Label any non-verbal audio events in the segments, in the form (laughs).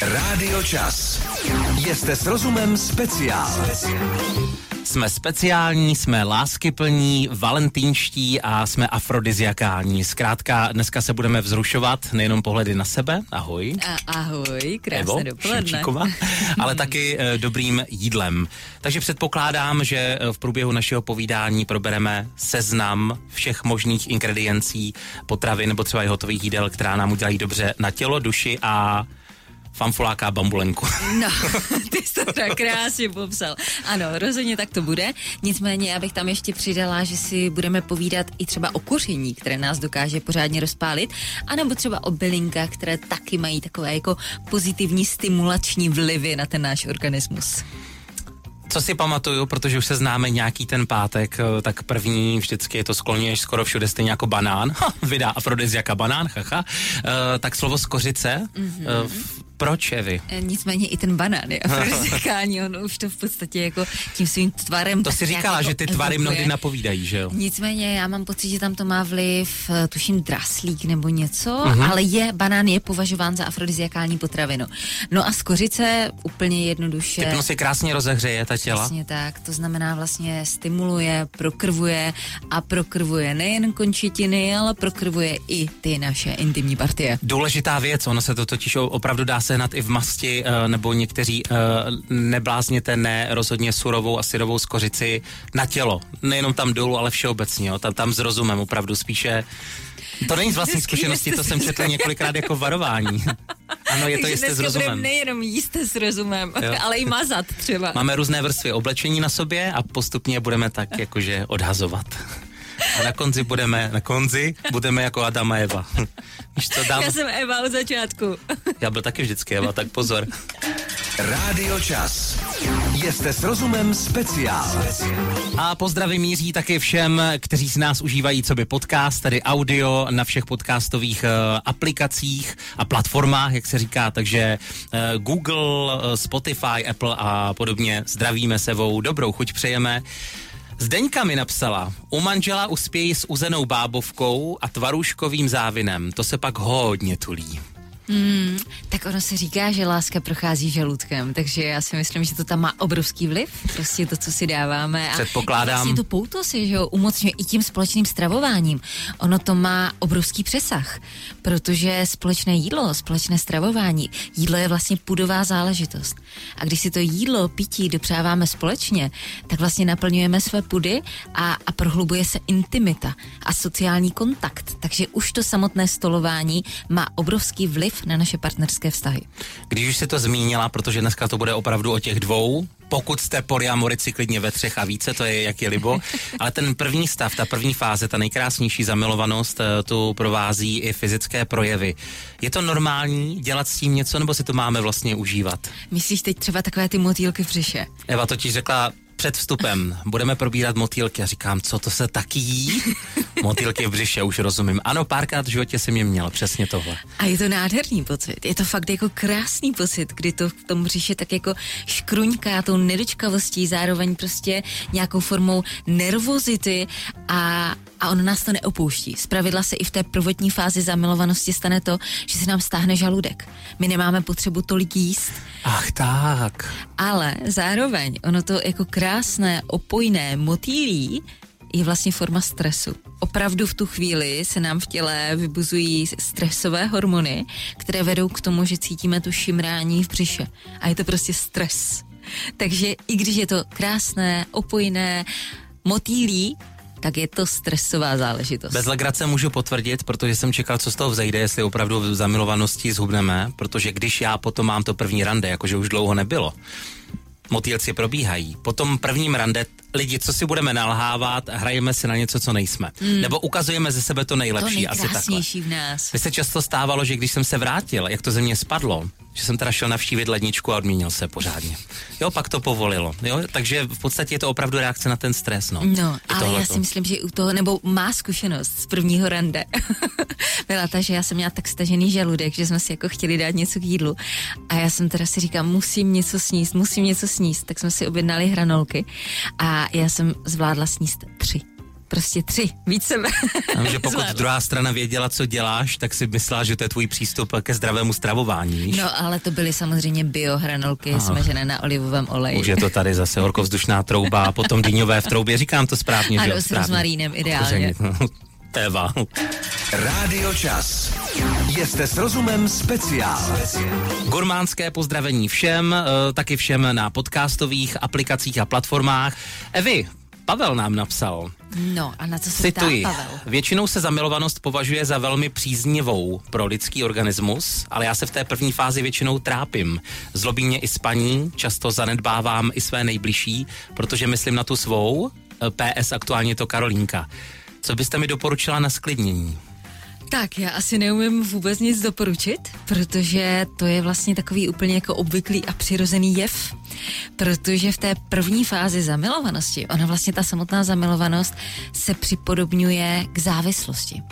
Rádio Čas. Jste s rozumem speciál. Jsme speciální, jsme láskyplní, valentýnští a jsme afrodiziakální. Zkrátka, dneska se budeme vzrušovat nejenom pohledy na sebe, ahoj. A, ahoj, krásné Evo, dopoledne. Ale taky e, dobrým jídlem. Takže předpokládám, že eh, v průběhu našeho povídání probereme seznam všech možných ingrediencí potravy nebo třeba i hotových jídel, která nám udělají dobře na tělo, duši a fanfuláka bambulenku. (laughs) No, ty jsi to tak krásně popsal. Ano, rozhodně tak to bude. Nicméně já bych tam ještě přidala, že si budeme povídat i třeba o koření, které nás dokáže pořádně rozpálit, anebo třeba o bylinkách, které taky mají takové jako pozitivní stimulační vlivy na ten náš organismus. Co si pamatuju, protože už se známe nějaký ten pátek, eh, tak první vždycky je to skloněš skoro všude stejně jako banán. (laughs) Ha, vydá afrodiziaka banán, haha. E, tak slovo skořice, mm-hmm. Proč, Evi? E, nicméně i ten banán je (laughs) afrodizikální, on už to v podstatě jako tím svým tvarem... To si říkala, jako že ty tvary evokuje. mnohdy napovídají, že jo? Nicméně já mám pocit, že tam to má vliv, eh, tuším, draslík nebo něco, uh-huh. ale je, banán je považován za afrodiziakální potravinu. No a skořice úplně jednoduše. Typno si krásně rozehřeje ta těla. Přesně tak, to znamená vlastně stimuluje, prokrvuje a prokrvuje nejen končetiny, ale prokrvuje i ty naše intimní partie. Důležitá věc, ono se to totiž opravdu dá sehnat i v masti, eh, nebo někteří eh, neblázněte ne rozhodně surovou a syrovou skořici na tělo. Nejenom tam dolů, ale všeobecně, jo. Tam, tam s rozumem opravdu spíše. To není z vlastní zkušenosti, to jsem četl několikrát jako varování. (laughs) Ano, je to jistě s rozumem. nejenom jíst s rozumem, Jo. (laughs) ale i mazat třeba. Máme různé vrstvy oblečení na sobě a postupně budeme tak jakože odhazovat. A na konci budeme, na konci budeme jako Adam a Eva. Víš co, dám, Já jsem Eva od začátku. já byl taky vždycky Eva, tak pozor. Rádio Čas. Jste s rozumem speciál. A pozdravy míří také všem, kteří si nás užívají co by podcast, tedy audio na všech podcastových uh, aplikacích a platformách, jak se říká, takže uh, Google, uh, Spotify, Apple a podobně. Zdravíme sebou, dobrou chuť přejeme. Zdeňka mi napsala, u manžela uspějí s uzenou bábovkou a tvarůžkovým závinem. To se pak hodně tulí. Hmm, tak ono se říká, že láska prochází žaludkem, takže já si myslím, že to tam má obrovský vliv, prostě to, co si dáváme. A Předpokládám- Vlastně to pouto si, že jo, umocňuje i tím společným stravováním. Ono to má obrovský přesah, protože společné jídlo, společné stravování, jídlo je vlastně pudová záležitost. A když si to jídlo, pití dopřáváme společně, tak vlastně naplňujeme své pudy a, a prohlubuje se intimita a sociální kontakt. Takže už to samotné stolování má obrovský vliv na naše partnerské vztahy. Když už si to zmínila, protože dneska to bude opravdu o těch dvou, pokud jste polyamorici klidně ve třech a více, to je jak je libo, (laughs) ale ten první stav, ta první fáze, ta nejkrásnější zamilovanost, eh, tu provází i fyzické projevy. Je to normální dělat s tím něco, nebo si to máme vlastně užívat? Myslíš teď třeba takové ty motýlky v břiše? Eva totiž řekla před vstupem, budeme probírat motýlky a říkám, co to se taky jí? Motýlky v břiše, už rozumím. Ano, párkrát v životě jsem je měl, přesně tohle. A je to nádherný pocit. Je to fakt jako krásný pocit, kdy to v tom břiše tak jako škruňká tou nedočkavostí, zároveň prostě nějakou formou nervozity a, a on nás to neopouští. Zpravidla se i v té prvotní fázi zamilovanosti stane to, že se nám stáhne žaludek. My nemáme potřebu tolik jíst, Ach tak. ale zároveň ono to jako krásné, opojné motýlí je vlastně forma stresu. Opravdu v tu chvíli se nám v těle vybuzují stresové hormony, které vedou k tomu, že cítíme tu šimrání v břiše. A je to prostě stres. Takže i když je to krásné, opojné, motýlí, tak je to stresová záležitost. Bez legrace můžu potvrdit, protože jsem čekal, co z toho vzejde, jestli opravdu v zamilovanosti zhubneme, protože když já potom mám to první rande, jakože už dlouho nebylo, motýlci probíhají. Po tom prvním rande lidi, co si budeme nalhávat, hrajeme si na něco, co nejsme. Mm. Nebo ukazujeme ze sebe to to nejlepší, asi takhle. v nás. Mně se často stávalo, že když jsem se vrátil, jak to ze mě spadlo, že jsem teda šel navštívit ledničku a odmínil se pořádně. Jo, pak to povolilo. Jo, takže v podstatě je to opravdu reakce na ten stres. No, No, I ale tohleto. já si myslím, že u toho, nebo má zkušenost z prvního rande, (laughs) byla ta, že já jsem měla tak stažený žaludek, že jsme si jako chtěli dát něco k jídlu a já jsem teda si říkala, musím něco sníst, musím něco sníst, tak jsme si objednali hranolky a já jsem zvládla sníst tři. Prostě tři, víc sebe. že pokud druhá strana věděla, co děláš, tak si myslela, že to je tvůj přístup ke zdravému stravování. Víš? No, ale to byly samozřejmě biohranolky Aha. smažené na olivovém oleji. Už je to tady zase horkovzdušná trouba a potom dýňové v troubě. Říkám to správně, ano, že? s rozmarínem ideálně. (laughs) Eva. Rádio Čas. Jste s rozumem speciál. Gurmánské pozdravení všem, eh, taky všem na podcastových aplikacích a platformách. Evi, Pavel nám napsal. No a na co se Cituji, ptá Pavel? Většinou se zamilovanost považuje za velmi příznivou pro lidský organismus, ale já se v té první fázi většinou trápím. Zlobí mě i spaní, často zanedbávám i své nejbližší, protože myslím na tu svou, PS aktuálně to Karolínka. Co byste mi doporučila na sklidnění? Tak, já asi neumím vůbec nic doporučit, protože to je vlastně takový úplně jako obvyklý a přirozený jev, protože v té první fázi zamilovanosti, ona vlastně ta samotná zamilovanost se připodobňuje k závislosti.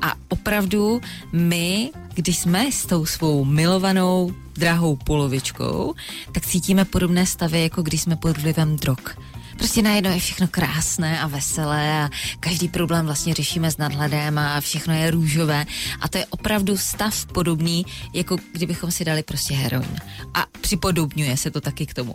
A opravdu my, když jsme s tou svou milovanou drahou polovičkou, tak cítíme podobné stavy, jako když jsme pod vlivem drog prostě najednou je všechno krásné a veselé a každý problém vlastně řešíme s nadhledem a všechno je růžové a to je opravdu stav podobný, jako kdybychom si dali prostě heroin. A připodobňuje se to taky k tomu.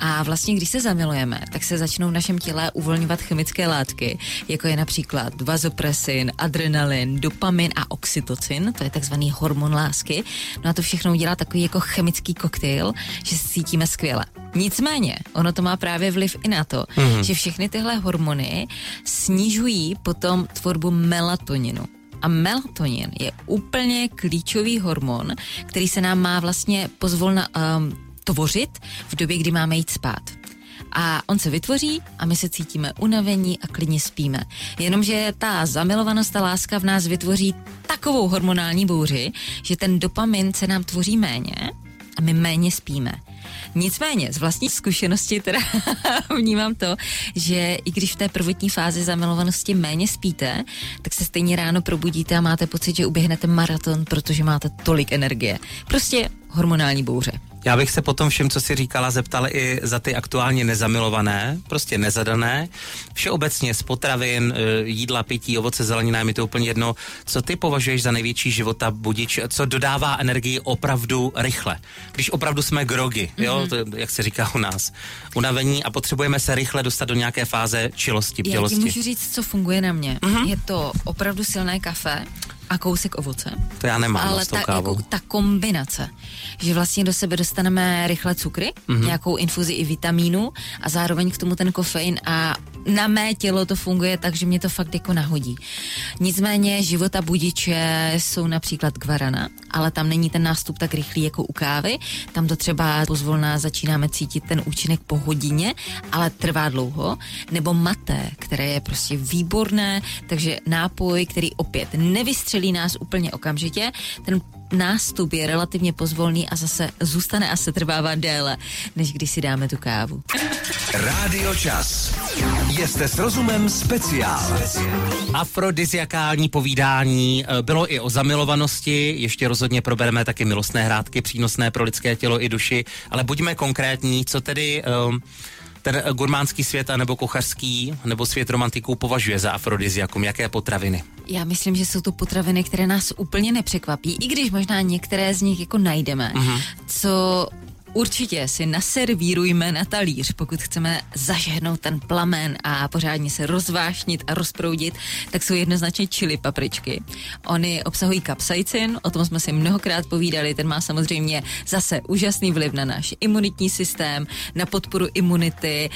A vlastně, když se zamilujeme, tak se začnou v našem těle uvolňovat chemické látky, jako je například vazopresin, adrenalin, dopamin a oxytocin, to je takzvaný hormon lásky. No a to všechno udělá takový jako chemický koktejl, že se cítíme skvěle. Nicméně, ono to má právě vliv i na to, mm-hmm. že všechny tyhle hormony snižují potom tvorbu melatoninu. A melatonin je úplně klíčový hormon, který se nám má vlastně pozvolna um, tvořit v době, kdy máme jít spát. A on se vytvoří a my se cítíme unavení a klidně spíme. Jenomže ta zamilovanost, ta láska v nás vytvoří takovou hormonální bouři, že ten dopamin se nám tvoří méně a my méně spíme. Nicméně, z vlastní zkušenosti teda (laughs) vnímám to, že i když v té prvotní fázi zamilovanosti méně spíte, tak se stejně ráno probudíte a máte pocit, že uběhnete maraton, protože máte tolik energie. Prostě hormonální bouře. Já bych se potom všem, co si říkala, zeptal i za ty aktuálně nezamilované, prostě nezadané. Všeobecně z potravin, e, jídla, pití, ovoce, zelenina, je mi to úplně jedno. Co ty považuješ za největší života budič, co dodává energii opravdu rychle? Když opravdu jsme grogy, mm-hmm. jo, mhm. to, jak se říká u nás, unavení a potřebujeme se rychle dostat do nějaké fáze čilosti, bdělosti. Já ti můžu říct, co funguje na mě. Mm-hmm. Je to opravdu silné kafe, a kousek ovoce. To já nemám Ale ta, kávou. jako, ta kombinace, že vlastně do sebe dostaneme rychle cukry, mm-hmm. nějakou infuzi i vitamínu a zároveň k tomu ten kofein a na mé tělo to funguje tak, že mě to fakt jako nahodí. Nicméně života budiče jsou například gvarana, ale tam není ten nástup tak rychlý jako u kávy. Tam to třeba pozvolná začínáme cítit ten účinek po hodině, ale trvá dlouho. Nebo maté, které je prostě výborné, takže nápoj, který opět nevystřelí nás úplně okamžitě, ten nástup je relativně pozvolný a zase zůstane a se trvává déle, než když si dáme tu kávu. Rádio Čas. Jste s rozumem speciál. Afrodiziakální povídání eh, bylo i o zamilovanosti, ještě rozhodně probereme taky milostné hrádky, přínosné pro lidské tělo i duši, ale buďme konkrétní, co tedy um, ten gurmánský svět, nebo kuchařský, nebo svět romantiků považuje za afrodiziakum? Jaké potraviny? Já myslím, že jsou to potraviny, které nás úplně nepřekvapí, i když možná některé z nich jako najdeme. Mm-hmm. Co Určitě si naservírujme na talíř, pokud chceme zažehnout ten plamen a pořádně se rozvášnit a rozproudit, tak jsou jednoznačně čili papričky. Oni obsahují kapsaicin, o tom jsme si mnohokrát povídali, ten má samozřejmě zase úžasný vliv na náš imunitní systém, na podporu imunity,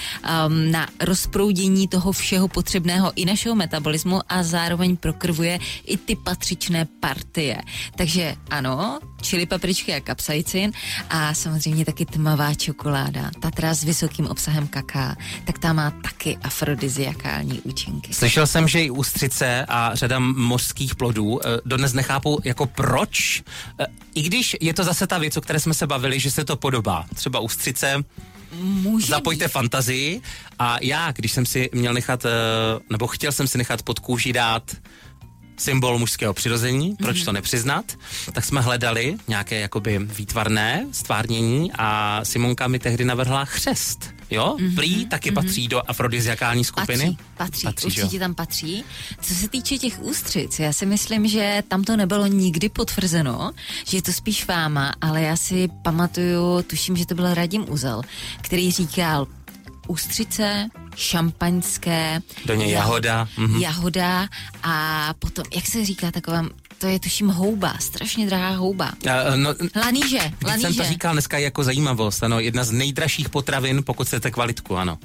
um, na rozproudění toho všeho potřebného i našeho metabolismu a zároveň prokrvuje i ty patřičné partie. Takže ano, čili papričky a kapsaicin a samozřejmě taky tmavá čokoláda, tatra s vysokým obsahem kaká, tak ta má taky afrodiziakální účinky. Slyšel jsem, že i ústřice a řada mořských plodů eh, dodnes nechápou jako proč, eh, i když je to zase ta věc, o které jsme se bavili, že se to podobá. Třeba ústřice Může Zapojte být. fantazii a já, když jsem si měl nechat, eh, nebo chtěl jsem si nechat pod kůži dát symbol mužského přirození, proč to nepřiznat, tak jsme hledali nějaké jakoby výtvarné stvárnění a Simonka mi tehdy navrhla chřest Jo? Mm-hmm, Prý taky mm-hmm. patří do afrodiziakální skupiny? Patří, patří, patří určitě tam patří. Co se týče těch ústřic, já si myslím, že tam to nebylo nikdy potvrzeno, že je to spíš fáma, ale já si pamatuju, tuším, že to byl Radim Uzel, který říkal, ústřice, šampaňské. Do něj jahoda. Mhm. Jahoda a potom, jak se říká taková to je tuším houba, strašně drahá houba. Uh, no, laníže, laníže. jsem to říkal dneska jako zajímavost, ano, jedna z nejdražších potravin, pokud chcete kvalitku, ano.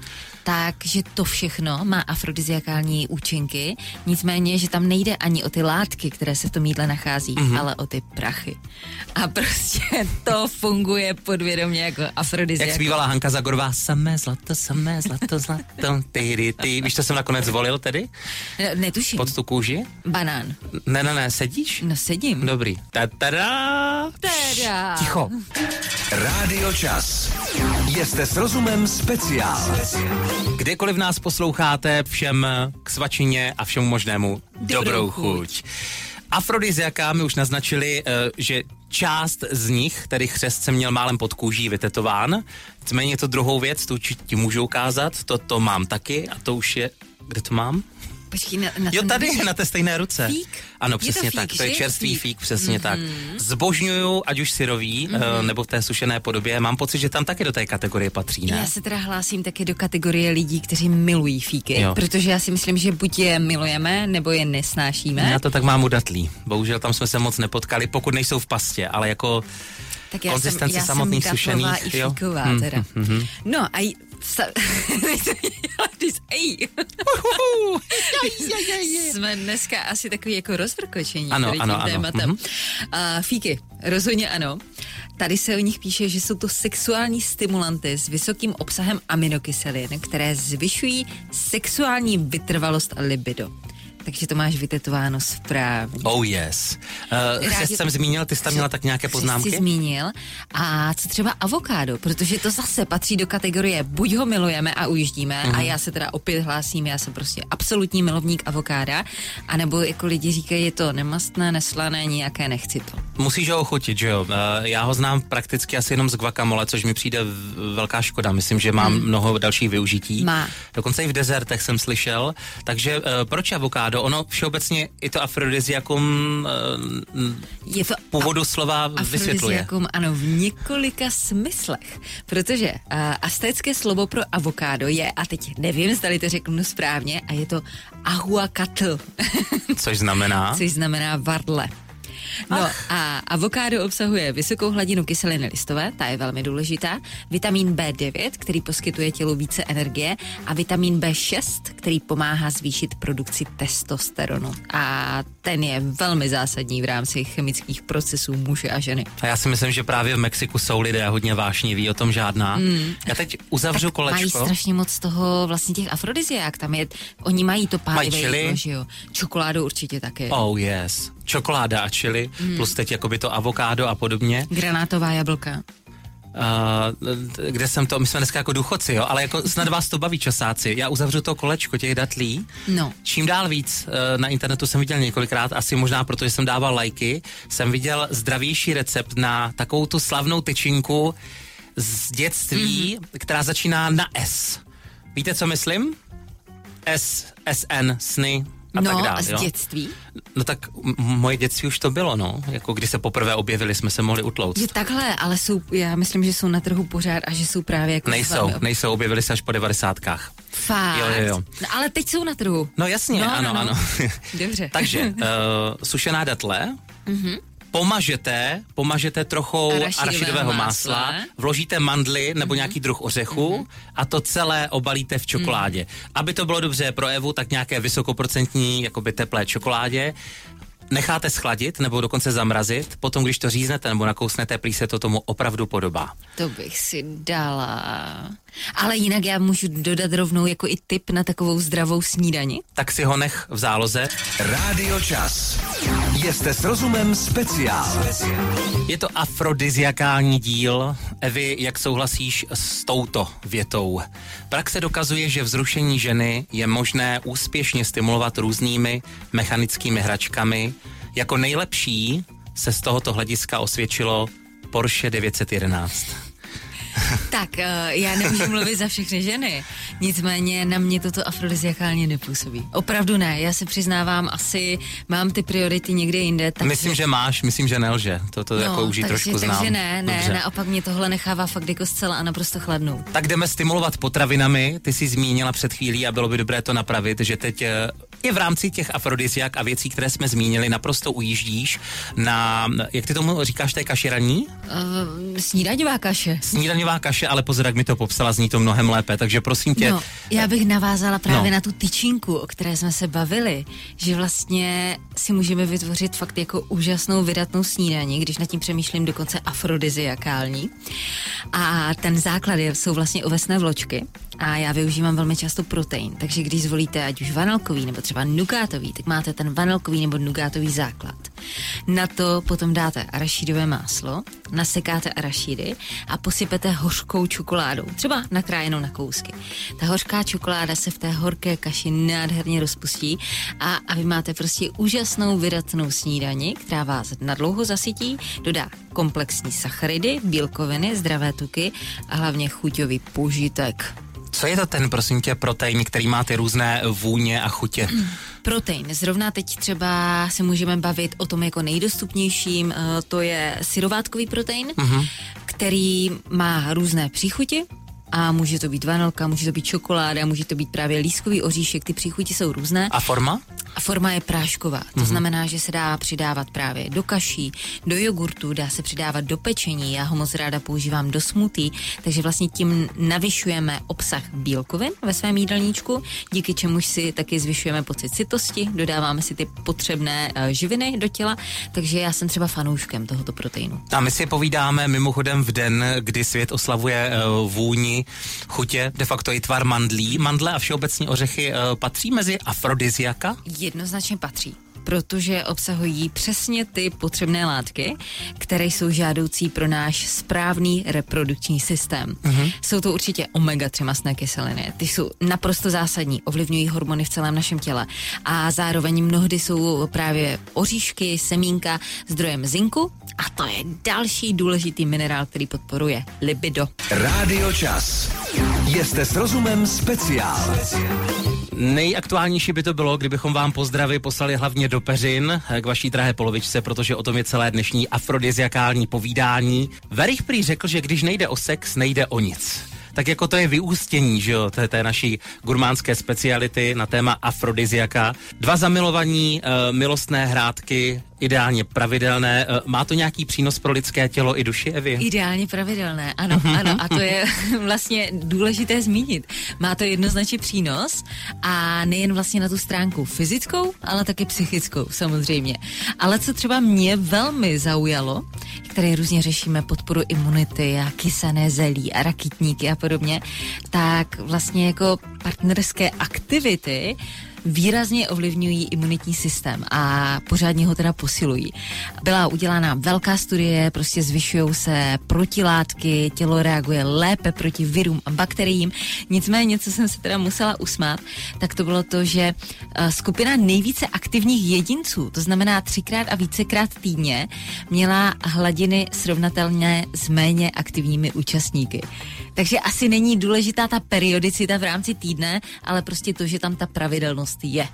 Takže to všechno má afrodiziakální účinky, nicméně, že tam nejde ani o ty látky, které se v tom jídle nachází, mm-hmm. ale o ty prachy. A prostě (laughs) to funguje podvědomě jako afrodiziak. Jak zpívala Hanka Zagorová, samé zlato, samé zlato, zlato, ty, ty. Víš, co jsem nakonec zvolil tedy? Ne, netuším. Pod tu kůži? Banán. Ne, ne, ne, sedíš? Sedíš? No sedím. Dobrý. Ta-tada! Teda. Ticho. Rádio Čas. Jste s rozumem speciál. Kdekoliv nás posloucháte, všem k svačině a všemu možnému dobrou, dobrou chuť. Afrodiziaká mi už naznačili, eh, že část z nich, tedy chřest, jsem měl málem pod kůží vytetován. Nicméně to druhou věc, tu ti můžu ukázat, to, to mám taky a to už je, kde to mám? Počkej, na, na jo, tady, na té stejné ruce. Fík? Ano, přesně to fík, tak. To je čerstvý fík, fík přesně mm-hmm. tak. Zbožňuju, ať už syrový, mm-hmm. nebo v té sušené podobě. Mám pocit, že tam taky do té kategorie patří, ne? Já se teda hlásím taky do kategorie lidí, kteří milují fíky, jo. protože já si myslím, že buď je milujeme, nebo je nesnášíme. Já to tak mám u datlí. Bohužel tam jsme se moc nepotkali, pokud nejsou v pastě, ale jako tak já jsem, já samotných jsem sušených. i fíková, jo? teda. Hmm, hmm, hmm. No a (laughs) Jsme dneska asi takový jako rozvrkočení ano, tady ano, tím ano. tématem. Mm-hmm. Uh, fíky, rozhodně ano. Tady se o nich píše, že jsou to sexuální stimulanty s vysokým obsahem aminokyselin, které zvyšují sexuální vytrvalost a libido takže to máš vytetováno správně. Oh yes. Uh, Rádi, jsem zmínil, ty jsi tam měla tak nějaké poznámky? Jsi zmínil. A co třeba avokádo, protože to zase patří do kategorie buď ho milujeme a ujíždíme, uh-huh. a já se teda opět hlásím, já jsem prostě absolutní milovník avokáda, anebo jako lidi říkají, je to nemastné, neslané, nějaké, nechci to. Musíš ho ochutit, že jo? Uh, já ho znám prakticky asi jenom z guacamole, což mi přijde velká škoda. Myslím, že mám hmm. mnoho dalších využití. Má. Dokonce i v dezertech jsem slyšel. Takže uh, proč avokádo? Avokádo, ono všeobecně i to afrodiziakum uh, je to původu a- slova vysvětluje. ano, v několika smyslech, protože uh, astetické slovo pro avokádo je, a teď nevím, zda to řeknu správně, a je to ahuacatl. Což znamená? Což znamená varle. No Ach. a avokádo obsahuje vysokou hladinu kyseliny listové, ta je velmi důležitá, vitamin B9, který poskytuje tělu více energie a vitamin B6, který pomáhá zvýšit produkci testosteronu. A ten je velmi zásadní v rámci chemických procesů muže a ženy. A já si myslím, že právě v Mexiku jsou lidé hodně vášniví, o tom žádná. Mm. Já teď uzavřu tak kolečko. Mají strašně moc toho vlastně těch afrodiziák, tam je, oni mají to pálivé jo. Čokoládu určitě taky. Oh yes čokoláda a čili, hmm. plus teď jakoby to avokádo a podobně. Granátová jablka. Uh, kde jsem to, my jsme dneska jako důchodci, jo, ale jako snad vás to baví časáci. Já uzavřu to kolečko těch datlí. No. Čím dál víc uh, na internetu jsem viděl několikrát, asi možná proto, že jsem dával lajky, jsem viděl zdravější recept na takovou tu slavnou tyčinku z dětství, mm. která začíná na S. Víte, co myslím? S, SN, sny, a no, tak dále. z jo? dětství? No tak m- moje dětství už to bylo, no. Jako když se poprvé objevili, jsme se mohli utlouct. Je takhle, ale jsou, já myslím, že jsou na trhu pořád a že jsou právě jako Nejsou, nejsou, objevili se až po devadesátkách. Fakt? Jo, jo, jo. No, ale teď jsou na trhu. No jasně, no, ano, no, no. ano. Dobře. (laughs) Takže uh, (laughs) sušená datle, mm-hmm pomažete, pomažete trochou arašidového, arašidového másla, másla, vložíte mandly nebo mm-hmm. nějaký druh ořechu mm-hmm. a to celé obalíte v čokoládě. Mm-hmm. Aby to bylo dobře pro Evu, tak nějaké vysokoprocentní, jakoby teplé čokoládě necháte schladit nebo dokonce zamrazit, potom když to říznete nebo nakousnete, prý se to tomu opravdu podobá. To bych si dala. Ale jinak já můžu dodat rovnou jako i tip na takovou zdravou snídani. Tak si ho nech v záloze. Rádio Čas. Jste s rozumem speciál. Je to afrodiziakální díl. Evi, jak souhlasíš s touto větou? Praxe dokazuje, že vzrušení ženy je možné úspěšně stimulovat různými mechanickými hračkami. Jako nejlepší se z tohoto hlediska osvědčilo Porsche 911. (laughs) Tak, uh, já nemůžu mluvit za všechny ženy, nicméně na mě toto afrodiziakálně nepůsobí. Opravdu ne, já se přiznávám, asi mám ty priority někde jinde. Tak myslím, že máš, myslím, že nelže. To, to no, jako už takže, trošku znám. Takže ne, ne, Dobře. naopak mě tohle nechává fakt jako zcela a naprosto chladnou. Tak jdeme stimulovat potravinami. Ty jsi zmínila před chvílí a bylo by dobré to napravit, že teď eh, i v rámci těch afrodisiak a věcí, které jsme zmínili, naprosto ujíždíš na, jak ty tomu říkáš, té kaši raní? Uh, snídaňová kaše. Snídaňová kaše, ale pozor, jak mi to popsala, zní to mnohem lépe, takže prosím tě. No, já bych navázala právě no. na tu tyčinku, o které jsme se bavili, že vlastně si můžeme vytvořit fakt jako úžasnou vydatnou snídaní, když nad tím přemýšlím dokonce afrodiziakální. A ten základ jsou vlastně ovesné vločky a já využívám velmi často protein, takže když zvolíte ať už vanilkový nebo třeba nugátový, tak máte ten vanilkový nebo nugátový základ. Na to potom dáte arašídové máslo, nasekáte arašídy a posypete hořkou čokoládou, třeba nakrájenou na kousky. Ta hořká čokoláda se v té horké kaši nádherně rozpustí a, a vy máte prostě úžasnou vydatnou snídani, která vás nadlouho zasytí, dodá komplexní sacharidy, bílkoviny, zdravé tuky a hlavně chuťový požitek. Co je to ten, prosím tě, protein, který má ty různé vůně a chutě? Protein. Zrovna teď třeba se můžeme bavit o tom jako nejdostupnějším, eh, to je syrovátkový protein, uh-huh. který má různé příchuti, a může to být vanilka, může to být čokoláda, může to být právě lískový oříšek, ty příchuti jsou různé. A forma? A forma je prášková. To mm-hmm. znamená, že se dá přidávat právě do kaší, do jogurtu, dá se přidávat do pečení. Já ho moc ráda používám do smutí, takže vlastně tím navyšujeme obsah bílkovin ve svém jídelníčku, díky čemuž si taky zvyšujeme pocit sytosti, dodáváme si ty potřebné uh, živiny do těla, takže já jsem třeba fanouškem tohoto proteinu. A my si povídáme mimochodem v den, kdy svět oslavuje uh, chutě, de facto i tvar mandlí. Mandle a všeobecně ořechy uh, patří mezi afrodiziaka? jednoznačně patří protože obsahují přesně ty potřebné látky, které jsou žádoucí pro náš správný reprodukční systém. Uh-huh. Jsou to určitě omega-3 masné kyseliny. Ty jsou naprosto zásadní, ovlivňují hormony v celém našem těle. A zároveň mnohdy jsou právě oříšky, semínka zdrojem zinku a to je další důležitý minerál, který podporuje libido. Rádio Čas. Jste s rozumem speciál. Nejaktuálnější by to bylo, kdybychom vám pozdravy poslali hlavně do peřin k vaší drahé polovičce, protože o tom je celé dnešní afrodiziakální povídání. Verich prý řekl, že když nejde o sex, nejde o nic tak jako to je vyústění, že jo, té, té naší gurmánské speciality na téma afrodiziaka. Dva zamilovaní, uh, milostné hrádky, ideálně pravidelné. Eh, má to nějaký přínos pro lidské tělo i duši, Evi? Ideálně pravidelné, ano, (laughs) ano. A to je (laughs) vlastně důležité zmínit. Má to jednoznačně přínos a nejen vlastně na tu stránku fyzickou, ale taky psychickou samozřejmě. Ale co třeba mě velmi zaujalo, které různě řešíme podporu imunity a kysané zelí a rakitníky a podobně, tak vlastně jako partnerské aktivity výrazně ovlivňují imunitní systém a pořádně ho teda posilují. Byla udělána velká studie, prostě zvyšují se protilátky, tělo reaguje lépe proti virům a bakteriím. Nicméně, co jsem se teda musela usmát, tak to bylo to, že eh, skupina nejvíce aktivních jedinců, to znamená třikrát a vícekrát týdně, měla hladiny srovnatelné s méně aktivními účastníky. Takže asi není důležitá ta periodicita v rámci týdne, ale prostě to, že tam ta pravidelnost je.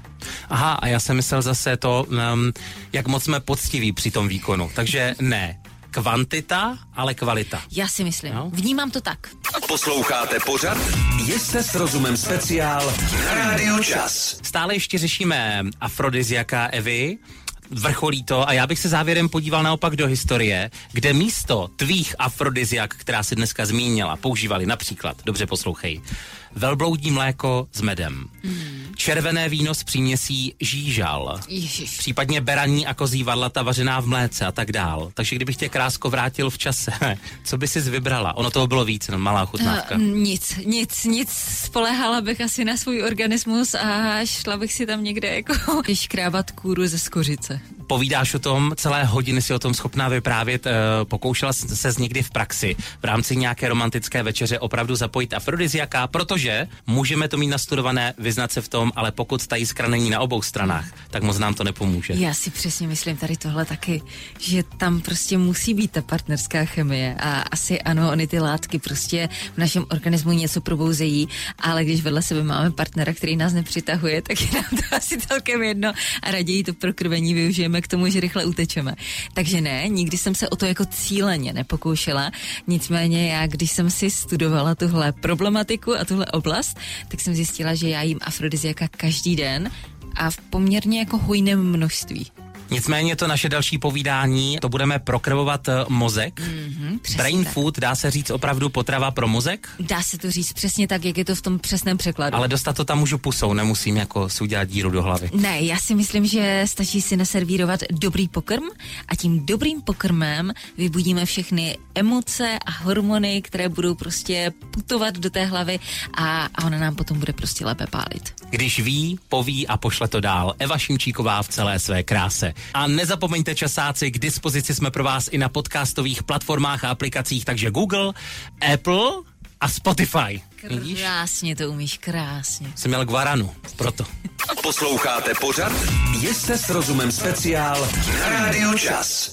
Aha, a já jsem myslel zase to, um, jak moc jsme poctiví při tom výkonu. Takže ne, kvantita, ale kvalita. Já si myslím. No? Vnímám to tak. Posloucháte pořad? Jste s rozumem speciál na Radio Čas. Stále ještě řešíme afrodiziaka Evy vrcholí to a já bych se závěrem podíval naopak do historie, kde místo tvých afrodiziak, která si dneska zmínila, používali například, dobře poslouchej, velbloudní mléko s medem, mm. červené víno s příměsí žížal, Ježiš. případně beraní a kozí varlata vařená v mléce a tak dál. Takže kdybych tě krásko vrátil v čase, (laughs) co by si vybrala? Ono toho bylo víc, no, malá chutnávka. Uh, nic, nic, nic. Spolehala bych asi na svůj organismus a šla bych si tam někde jako (laughs) škrábat kůru ze skořice. Povídáš o tom, celé hodiny si o tom schopná vyprávět. Uh, pokoušela se někdy v praxi v rámci nějaké romantické večeře opravdu zapojit afrodiziaka, protože můžeme to mít nastudované, vyznat se v tom, ale pokud ta jiskra není na obou stranách, tak moc nám to nepomůže. Já si přesně myslím tady tohle taky, že tam prostě musí být ta partnerská chemie a asi ano, oni ty látky prostě v našem organismu něco probouzejí, ale když vedle sebe máme partnera, který nás nepřitahuje, tak je nám to (laughs) asi celkem jedno a raději to prokrvení využijeme k tomu, že rychle utečeme. Takže ne, nikdy jsem se o to jako cíleně nepokoušela, nicméně já, když jsem si studovala tuhle problematiku a tuhle oblast, tak jsem zjistila, že já jím afrodiziaka každý den a v poměrně jako hojném množství. Nicméně to naše další povídání, to budeme prokrvovat eh, mozek. Mm-hmm, Brain tak. food, dá se říct opravdu potrava pro mozek? Dá se to říct přesně tak, jak je to v tom přesném překladu. Ale dostat to tam můžu pusou, nemusím jako si udělat díru do hlavy. Ne, já si myslím, že stačí si naservírovat dobrý pokrm a tím dobrým pokrmem vybudíme všechny emoce a hormony, které budou prostě putovat do té hlavy a, a ona nám potom bude prostě lépe pálit. Když ví, poví a pošle to dál. Eva Šimčíková v celé své kráse. A nezapomeňte časáci, k dispozici jsme pro vás i na podcastových platformách a aplikacích, takže Google, Apple a Spotify. Vidíš? Krásně to umíš, krásně. Jsem měl guaranu, proto. Posloucháte pořad Jste s rozumem speciál na Rádiu Čas.